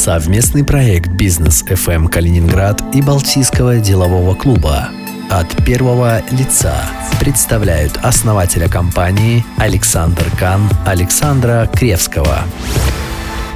Совместный проект «Бизнес FM Калининград» и Балтийского делового клуба от первого лица представляют основателя компании Александр Кан Александра Кревского.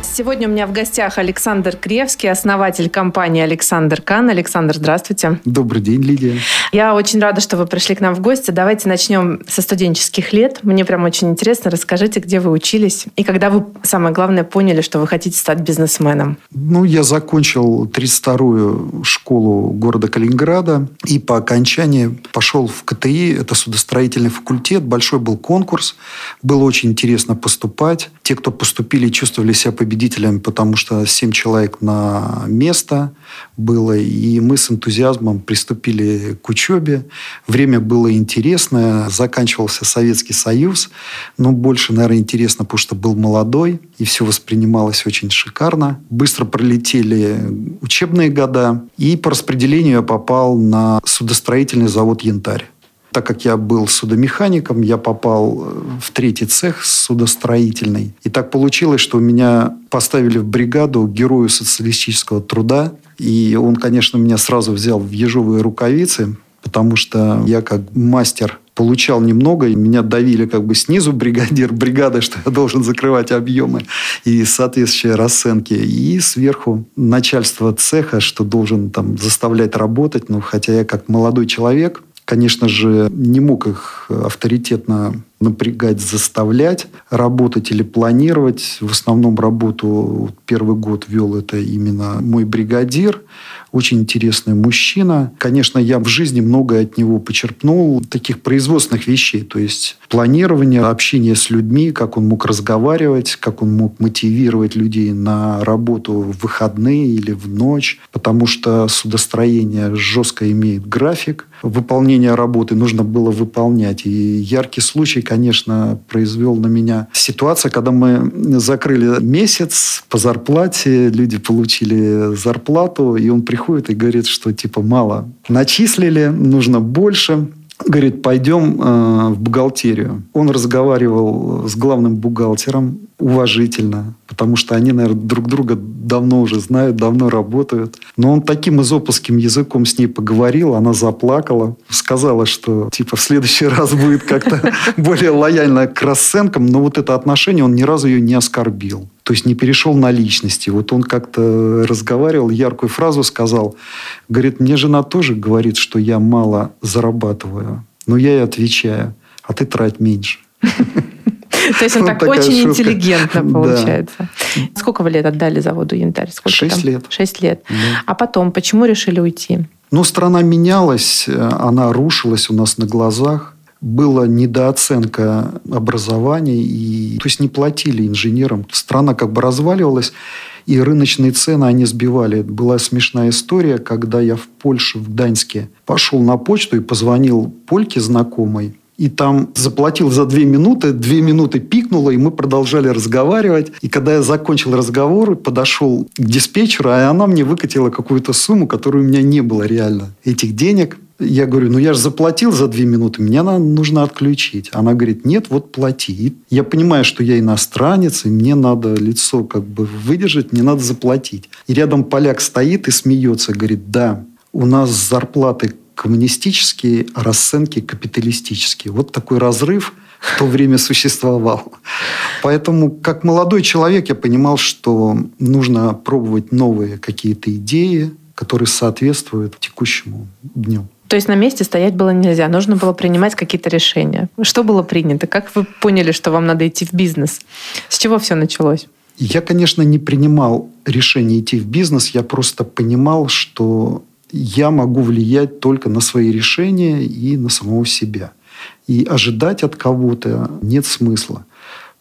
Сегодня у меня в гостях Александр Кревский, основатель компании «Александр Кан». Александр, здравствуйте. Добрый день, Лидия. Я очень рада, что вы пришли к нам в гости. Давайте начнем со студенческих лет. Мне прям очень интересно. Расскажите, где вы учились и когда вы, самое главное, поняли, что вы хотите стать бизнесменом. Ну, я закончил 32-ю школу города Калининграда и по окончании пошел в КТИ. Это судостроительный факультет. Большой был конкурс. Было очень интересно поступать. Те, кто поступили, чувствовали себя победителями потому что семь человек на место было, и мы с энтузиазмом приступили к учебе. Время было интересное, заканчивался Советский Союз, но больше, наверное, интересно, потому что был молодой, и все воспринималось очень шикарно. Быстро пролетели учебные года, и по распределению я попал на судостроительный завод «Янтарь». Так как я был судомехаником, я попал э, в третий цех судостроительный. И так получилось, что меня поставили в бригаду герою социалистического труда. И он, конечно, меня сразу взял в ежовые рукавицы, потому что я как мастер получал немного, и меня давили как бы снизу бригадир бригады, что я должен закрывать объемы и соответствующие расценки, и сверху начальство цеха, что должен там заставлять работать, ну, хотя я как молодой человек, конечно же, не мог их авторитетно напрягать, заставлять работать или планировать. В основном работу первый год вел это именно мой бригадир очень интересный мужчина. Конечно, я в жизни многое от него почерпнул, таких производственных вещей, то есть планирование, общение с людьми, как он мог разговаривать, как он мог мотивировать людей на работу в выходные или в ночь, потому что судостроение жестко имеет график, выполнение работы нужно было выполнять. И яркий случай, конечно, произвел на меня ситуация, когда мы закрыли месяц по зарплате, люди получили зарплату, и он приходит приходит и говорит, что типа мало начислили, нужно больше. Говорит, пойдем э, в бухгалтерию. Он разговаривал с главным бухгалтером уважительно, потому что они, наверное, друг друга давно уже знают, давно работают. Но он таким изопуским языком с ней поговорил, она заплакала, сказала, что типа в следующий раз будет как-то более лояльно к расценкам, но вот это отношение он ни разу ее не оскорбил. То есть не перешел на личности. Вот он как-то разговаривал, яркую фразу сказал. Говорит, мне жена тоже говорит, что я мало зарабатываю. Но я ей отвечаю, а ты трать меньше. То есть он так очень интеллигентно получается. Сколько вы лет отдали заводу «Янтарь»? Шесть лет. Шесть лет. А потом, почему решили уйти? Ну, страна менялась, она рушилась у нас на глазах была недооценка образования, и, то есть не платили инженерам. Страна как бы разваливалась, и рыночные цены они сбивали. Была смешная история, когда я в Польше, в Гданьске, пошел на почту и позвонил польке знакомой, и там заплатил за две минуты, две минуты пикнуло, и мы продолжали разговаривать. И когда я закончил разговор, подошел к диспетчеру, и она мне выкатила какую-то сумму, которую у меня не было реально этих денег. Я говорю, ну я же заплатил за две минуты, меня нужно отключить. Она говорит, нет, вот плати. Я понимаю, что я иностранец, и мне надо лицо как бы выдержать, мне надо заплатить. И рядом поляк стоит и смеется, говорит, да, у нас зарплаты коммунистические, а расценки капиталистические. Вот такой разрыв в то время существовал. Поэтому, как молодой человек, я понимал, что нужно пробовать новые какие-то идеи, которые соответствуют текущему дню. То есть на месте стоять было нельзя, нужно было принимать какие-то решения. Что было принято? Как вы поняли, что вам надо идти в бизнес? С чего все началось? Я, конечно, не принимал решение идти в бизнес, я просто понимал, что я могу влиять только на свои решения и на самого себя. И ожидать от кого-то нет смысла.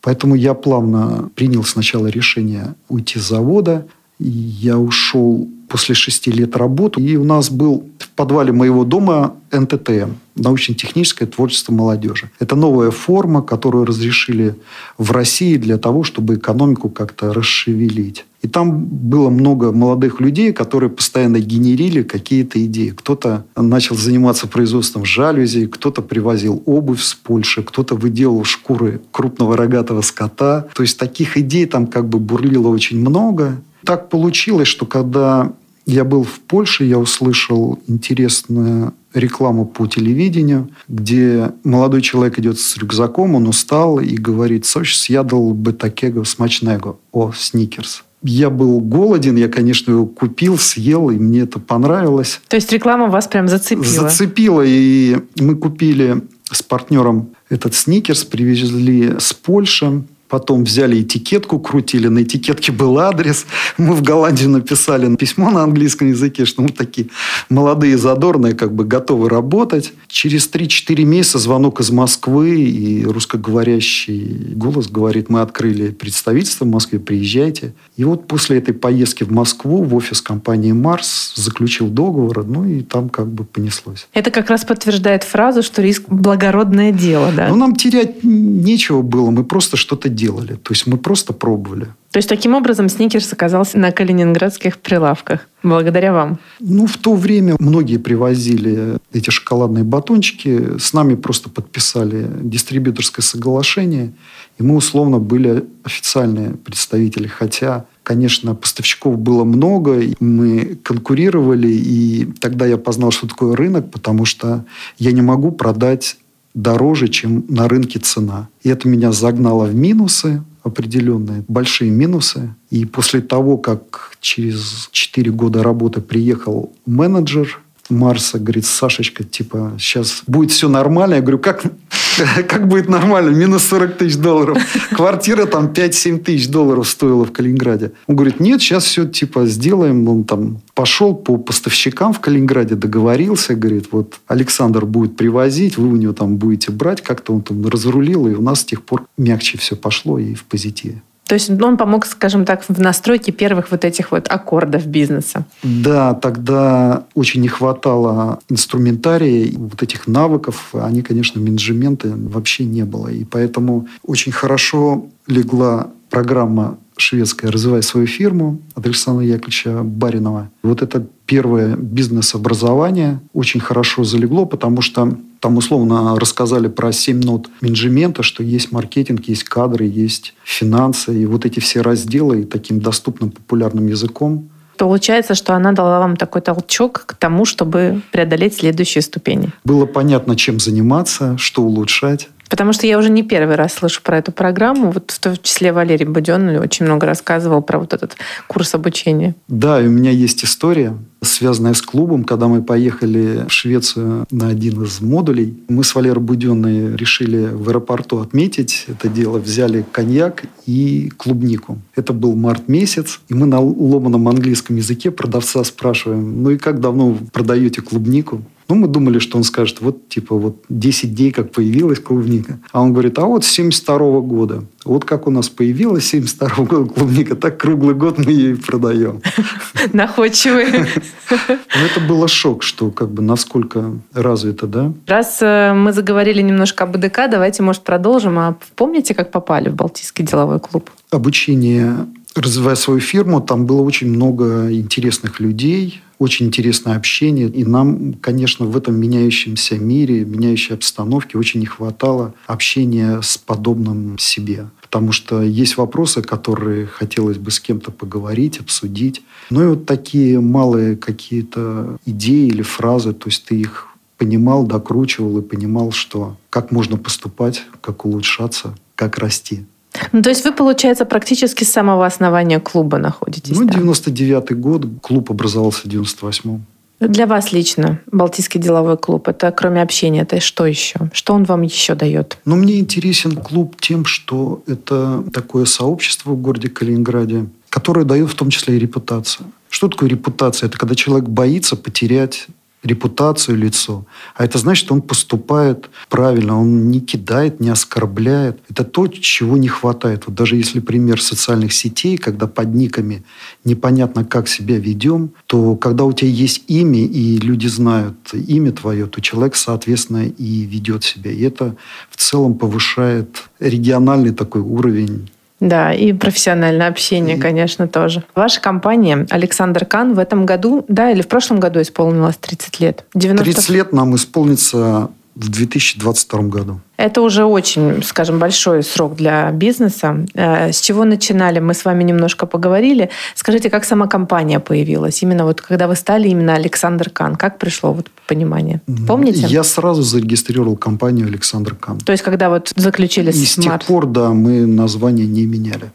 Поэтому я плавно принял сначала решение уйти с завода. Я ушел после шести лет работы. И у нас был в подвале моего дома НТТМ, научно-техническое творчество молодежи. Это новая форма, которую разрешили в России для того, чтобы экономику как-то расшевелить. И там было много молодых людей, которые постоянно генерили какие-то идеи. Кто-то начал заниматься производством жалюзи, кто-то привозил обувь с Польши, кто-то выделал шкуры крупного рогатого скота. То есть таких идей там как бы бурлило очень много. Так получилось, что когда я был в Польше, я услышал интересную рекламу по телевидению, где молодой человек идет с рюкзаком, он устал и говорит, «Coś съедал бы такего смачного, о, сникерс». Я был голоден, я, конечно, его купил, съел, и мне это понравилось. То есть реклама вас прям зацепила? Зацепила, и мы купили с партнером этот сникерс, привезли с Польши. Потом взяли этикетку, крутили. На этикетке был адрес. Мы в Голландию написали письмо на английском языке, что мы такие молодые, задорные, как бы готовы работать. Через 3-4 месяца звонок из Москвы, и русскоговорящий голос говорит, мы открыли представительство в Москве, приезжайте. И вот после этой поездки в Москву в офис компании «Марс» заключил договор, ну и там как бы понеслось. Это как раз подтверждает фразу, что риск – благородное дело, да? Ну, нам терять нечего было, мы просто что-то делали делали. То есть мы просто пробовали. То есть таким образом Сникерс оказался на калининградских прилавках. Благодаря вам. Ну, в то время многие привозили эти шоколадные батончики. С нами просто подписали дистрибьюторское соглашение. И мы условно были официальные представители. Хотя, конечно, поставщиков было много. Мы конкурировали. И тогда я познал, что такое рынок, потому что я не могу продать дороже, чем на рынке цена. И это меня загнало в минусы определенные, большие минусы. И после того, как через 4 года работы приехал менеджер Марса, говорит, Сашечка, типа, сейчас будет все нормально. Я говорю, как, как будет нормально? Минус 40 тысяч долларов. Квартира там 5-7 тысяч долларов стоила в Калининграде. Он говорит, нет, сейчас все типа сделаем. Он там пошел по поставщикам в Калининграде, договорился, говорит, вот Александр будет привозить, вы у него там будете брать. Как-то он там разрулил, и у нас с тех пор мягче все пошло и в позитиве. То есть он помог, скажем так, в настройке первых вот этих вот аккордов бизнеса. Да, тогда очень не хватало инструментария, вот этих навыков. Они, конечно, менеджмента вообще не было. И поэтому очень хорошо легла программа шведская «Развивай свою фирму» от Александра Яковлевича Баринова. Вот это первое бизнес-образование очень хорошо залегло, потому что там условно рассказали про семь нот менеджмента, что есть маркетинг, есть кадры, есть финансы. И вот эти все разделы и таким доступным популярным языком Получается, что она дала вам такой толчок к тому, чтобы преодолеть следующие ступени. Было понятно, чем заниматься, что улучшать. Потому что я уже не первый раз слышу про эту программу. Вот в том числе Валерий Буден очень много рассказывал про вот этот курс обучения. Да, и у меня есть история, связанная с клубом. Когда мы поехали в Швецию на один из модулей, мы с Валерой Буденной решили в аэропорту отметить это дело. Взяли коньяк и клубнику. Это был март месяц, и мы на ломаном английском языке продавца спрашиваем, ну и как давно вы продаете клубнику? Ну, мы думали, что он скажет, вот, типа, вот 10 дней, как появилась клубника. А он говорит, а вот с 72 года. Вот как у нас появилась 72 года клубника, так круглый год мы ее и продаем. Находчивые. Ну, это было шок, что как бы насколько развито, да? Раз э, мы заговорили немножко об БДК, давайте, может, продолжим. А помните, как попали в Балтийский деловой клуб? Обучение развивая свою фирму, там было очень много интересных людей, очень интересное общение. И нам, конечно, в этом меняющемся мире, меняющей обстановке очень не хватало общения с подобным себе. Потому что есть вопросы, которые хотелось бы с кем-то поговорить, обсудить. Ну и вот такие малые какие-то идеи или фразы, то есть ты их понимал, докручивал и понимал, что как можно поступать, как улучшаться, как расти. Ну, то есть вы, получается, практически с самого основания клуба находитесь? Ну, 99-й год, клуб образовался в 98-м. Для вас лично Балтийский деловой клуб, это кроме общения, это что еще? Что он вам еще дает? Ну, мне интересен клуб тем, что это такое сообщество в городе Калининграде, которое дает в том числе и репутацию. Что такое репутация? Это когда человек боится потерять репутацию, лицо. А это значит, он поступает правильно, он не кидает, не оскорбляет. Это то, чего не хватает. Вот даже если пример социальных сетей, когда под никами непонятно, как себя ведем, то когда у тебя есть имя, и люди знают имя твое, то человек, соответственно, и ведет себя. И это в целом повышает региональный такой уровень да, и профессиональное общение, конечно, тоже. Ваша компания Александр Кан в этом году, да, или в прошлом году исполнилось 30 лет? 90... 30 лет нам исполнится в 2022 году. Это уже очень, скажем, большой срок для бизнеса. Э, с чего начинали? Мы с вами немножко поговорили. Скажите, как сама компания появилась? Именно вот когда вы стали именно Александр Кан, как пришло вот понимание? Помните? Я сразу зарегистрировал компанию Александр Кан. То есть, когда вот заключили И с тех пор, да, мы название не меняли.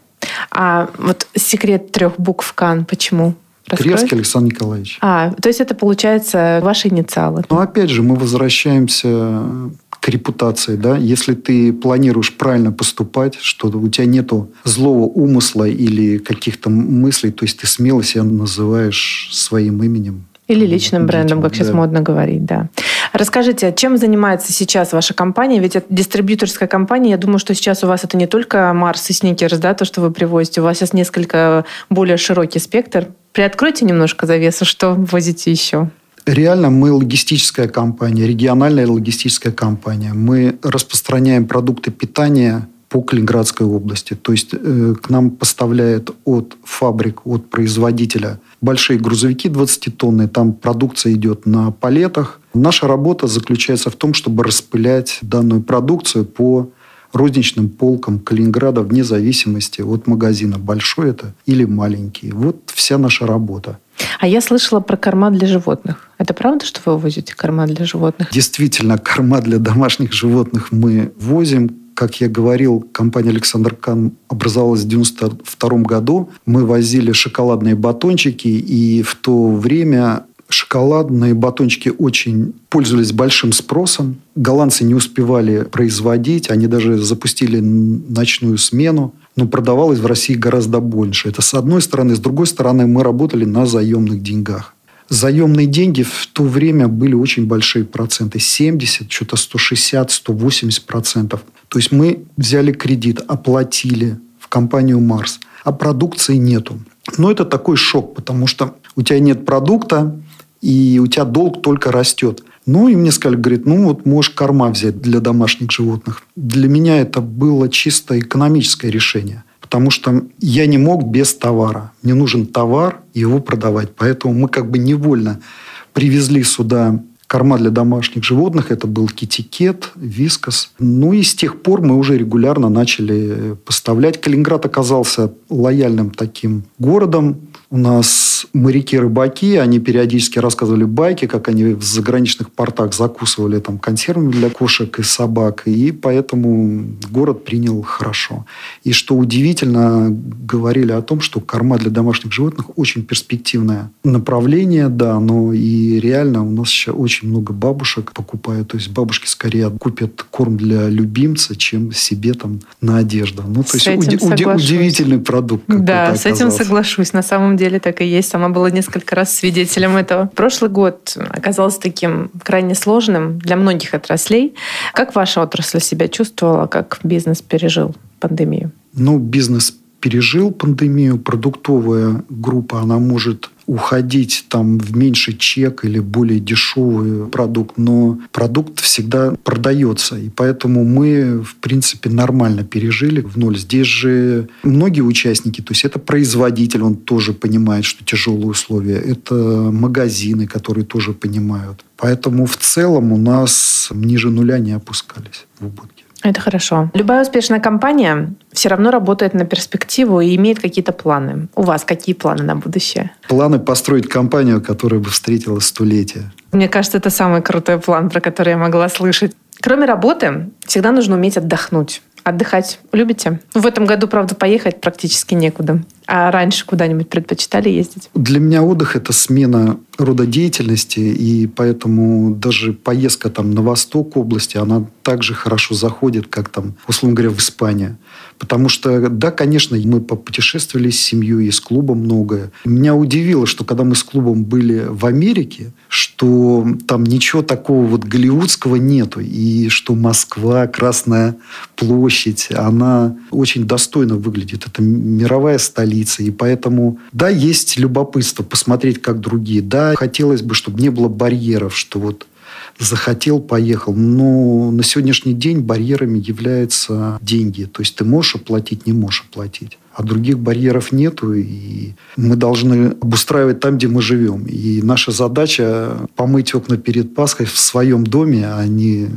А вот секрет трех букв Кан, почему? Раскроешь? Александр Николаевич. А, то есть это получается ваши инициалы. Но опять же, мы возвращаемся к репутации, да, если ты планируешь правильно поступать, что у тебя нету злого умысла или каких-то мыслей, то есть ты смело себя называешь своим именем. Или личным брендом, как да. сейчас модно говорить, да. Расскажите, а чем занимается сейчас ваша компания? Ведь это дистрибьюторская компания. Я думаю, что сейчас у вас это не только Марс и Сникерс, да, то, что вы привозите. У вас сейчас несколько более широкий спектр. Приоткройте немножко завесу, что возите еще. Реально мы логистическая компания, региональная логистическая компания. Мы распространяем продукты питания по Калининградской области. То есть э, к нам поставляют от фабрик, от производителя большие грузовики 20-тонные, там продукция идет на палетах. Наша работа заключается в том, чтобы распылять данную продукцию по розничным полкам Калининграда вне зависимости от магазина, большой это или маленький. Вот вся наша работа. А я слышала про корма для животных. Это правда, что вы возите корма для животных? Действительно, корма для домашних животных мы возим. Как я говорил, компания «Александр Кан» образовалась в 1992 году. Мы возили шоколадные батончики, и в то время шоколадные батончики очень пользовались большим спросом. Голландцы не успевали производить, они даже запустили ночную смену, но продавалось в России гораздо больше. Это с одной стороны. С другой стороны, мы работали на заемных деньгах. Заемные деньги в то время были очень большие проценты. 70, что-то 160, 180 процентов. То есть мы взяли кредит, оплатили в компанию «Марс», а продукции нету. Но это такой шок, потому что у тебя нет продукта, и у тебя долг только растет. Ну, и мне сказали, говорит, ну, вот можешь корма взять для домашних животных. Для меня это было чисто экономическое решение. Потому что я не мог без товара. Мне нужен товар, его продавать. Поэтому мы как бы невольно привезли сюда корма для домашних животных. Это был китикет, вискас. Ну и с тех пор мы уже регулярно начали поставлять. Калининград оказался лояльным таким городом. У нас моряки-рыбаки, они периодически рассказывали байки, как они в заграничных портах закусывали там консервами для кошек и собак. И поэтому город принял хорошо. И что удивительно, говорили о том, что корма для домашних животных очень перспективное направление, да, но и реально у нас сейчас очень много бабушек покупают. То есть бабушки скорее купят корм для любимца, чем себе там на одежду. Ну, то с есть уди- уди- удивительный продукт. Да, с этим соглашусь. На самом деле так и есть. Сама была несколько раз свидетелем этого. Прошлый год оказался таким крайне сложным для многих отраслей. Как ваша отрасль себя чувствовала, как бизнес пережил пандемию? Ну, бизнес пережил пандемию, продуктовая группа, она может уходить там в меньший чек или более дешевый продукт, но продукт всегда продается. И поэтому мы, в принципе, нормально пережили в ноль. Здесь же многие участники, то есть это производитель, он тоже понимает, что тяжелые условия. Это магазины, которые тоже понимают. Поэтому в целом у нас ниже нуля не опускались в убытки. Это хорошо. Любая успешная компания все равно работает на перспективу и имеет какие-то планы. У вас какие планы на будущее? Планы построить компанию, которая бы встретила столетие. Мне кажется, это самый крутой план, про который я могла слышать. Кроме работы, всегда нужно уметь отдохнуть. Отдыхать любите? В этом году, правда, поехать практически некуда. А раньше куда-нибудь предпочитали ездить? Для меня отдых – это смена рода деятельности, и поэтому даже поездка там на восток области, она также хорошо заходит, как там, условно говоря, в Испанию. Потому что, да, конечно, мы попутешествовали с семьей и с клубом многое. Меня удивило, что когда мы с клубом были в Америке, что там ничего такого вот голливудского нету. И что Москва, Красная площадь, она очень достойно выглядит. Это мировая столица. И поэтому, да, есть любопытство посмотреть, как другие. Да, хотелось бы, чтобы не было барьеров, что вот захотел, поехал. Но на сегодняшний день барьерами являются деньги. То есть ты можешь оплатить, не можешь оплатить. А других барьеров нету, и мы должны обустраивать там, где мы живем. И наша задача помыть окна перед Пасхой в своем доме, а не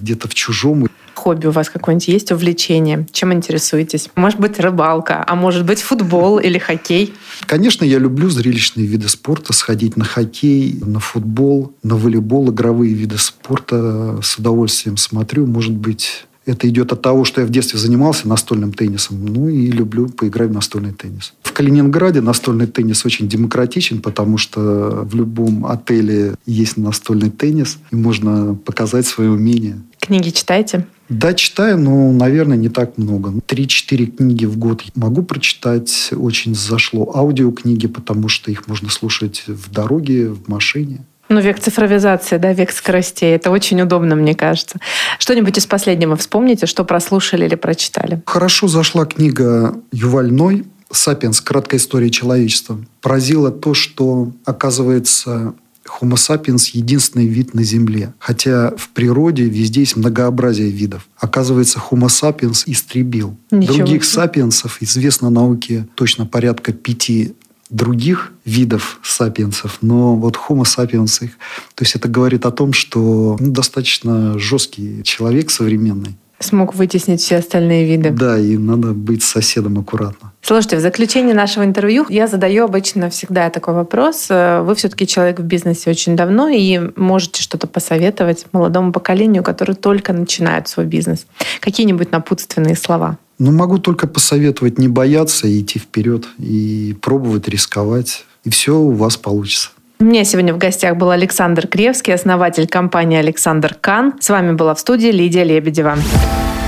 где-то в чужом. Хобби у вас какое-нибудь есть, увлечение? Чем интересуетесь? Может быть, рыбалка, а может быть, футбол или хоккей? Конечно, я люблю зрелищные виды спорта, сходить на хоккей, на футбол, на волейбол, игровые виды спорта с удовольствием смотрю. Может быть, это идет от того, что я в детстве занимался настольным теннисом, ну и люблю поиграть в настольный теннис. В Калининграде настольный теннис очень демократичен, потому что в любом отеле есть настольный теннис, и можно показать свое умение. Книги читаете? Да, читаю, но, наверное, не так много. Три-четыре книги в год могу прочитать. Очень зашло аудиокниги, потому что их можно слушать в дороге, в машине. Ну, век цифровизации, да, век скоростей. Это очень удобно, мне кажется. Что-нибудь из последнего вспомните, что прослушали или прочитали? Хорошо зашла книга Ювальной «Сапиенс. Краткая история человечества». Поразило то, что, оказывается, Homo sapiens – единственный вид на Земле. Хотя в природе везде есть многообразие видов. Оказывается, Homo sapiens истребил. Ничего Других сапиенсов известно науке точно порядка пяти других видов сапиенсов, но вот Homo sapiens их. То есть это говорит о том, что ну, достаточно жесткий человек современный. Смог вытеснить все остальные виды. Да, и надо быть соседом аккуратно. Слушайте, в заключение нашего интервью я задаю обычно всегда такой вопрос. Вы все-таки человек в бизнесе очень давно и можете что-то посоветовать молодому поколению, которое только начинает свой бизнес. Какие-нибудь напутственные слова? Ну, могу только посоветовать не бояться и идти вперед, и пробовать, рисковать. И все у вас получится. У меня сегодня в гостях был Александр Кревский, основатель компании «Александр Кан». С вами была в студии Лидия Лебедева.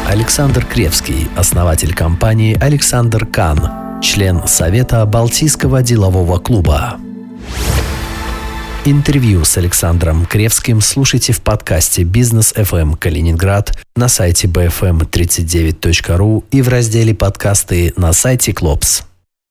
Александр Кревский, основатель компании «Александр Кан», член Совета Балтийского делового клуба. Интервью с Александром Кревским слушайте в подкасте «Бизнес FM Калининград» на сайте bfm39.ru и в разделе «Подкасты» на сайте «Клопс».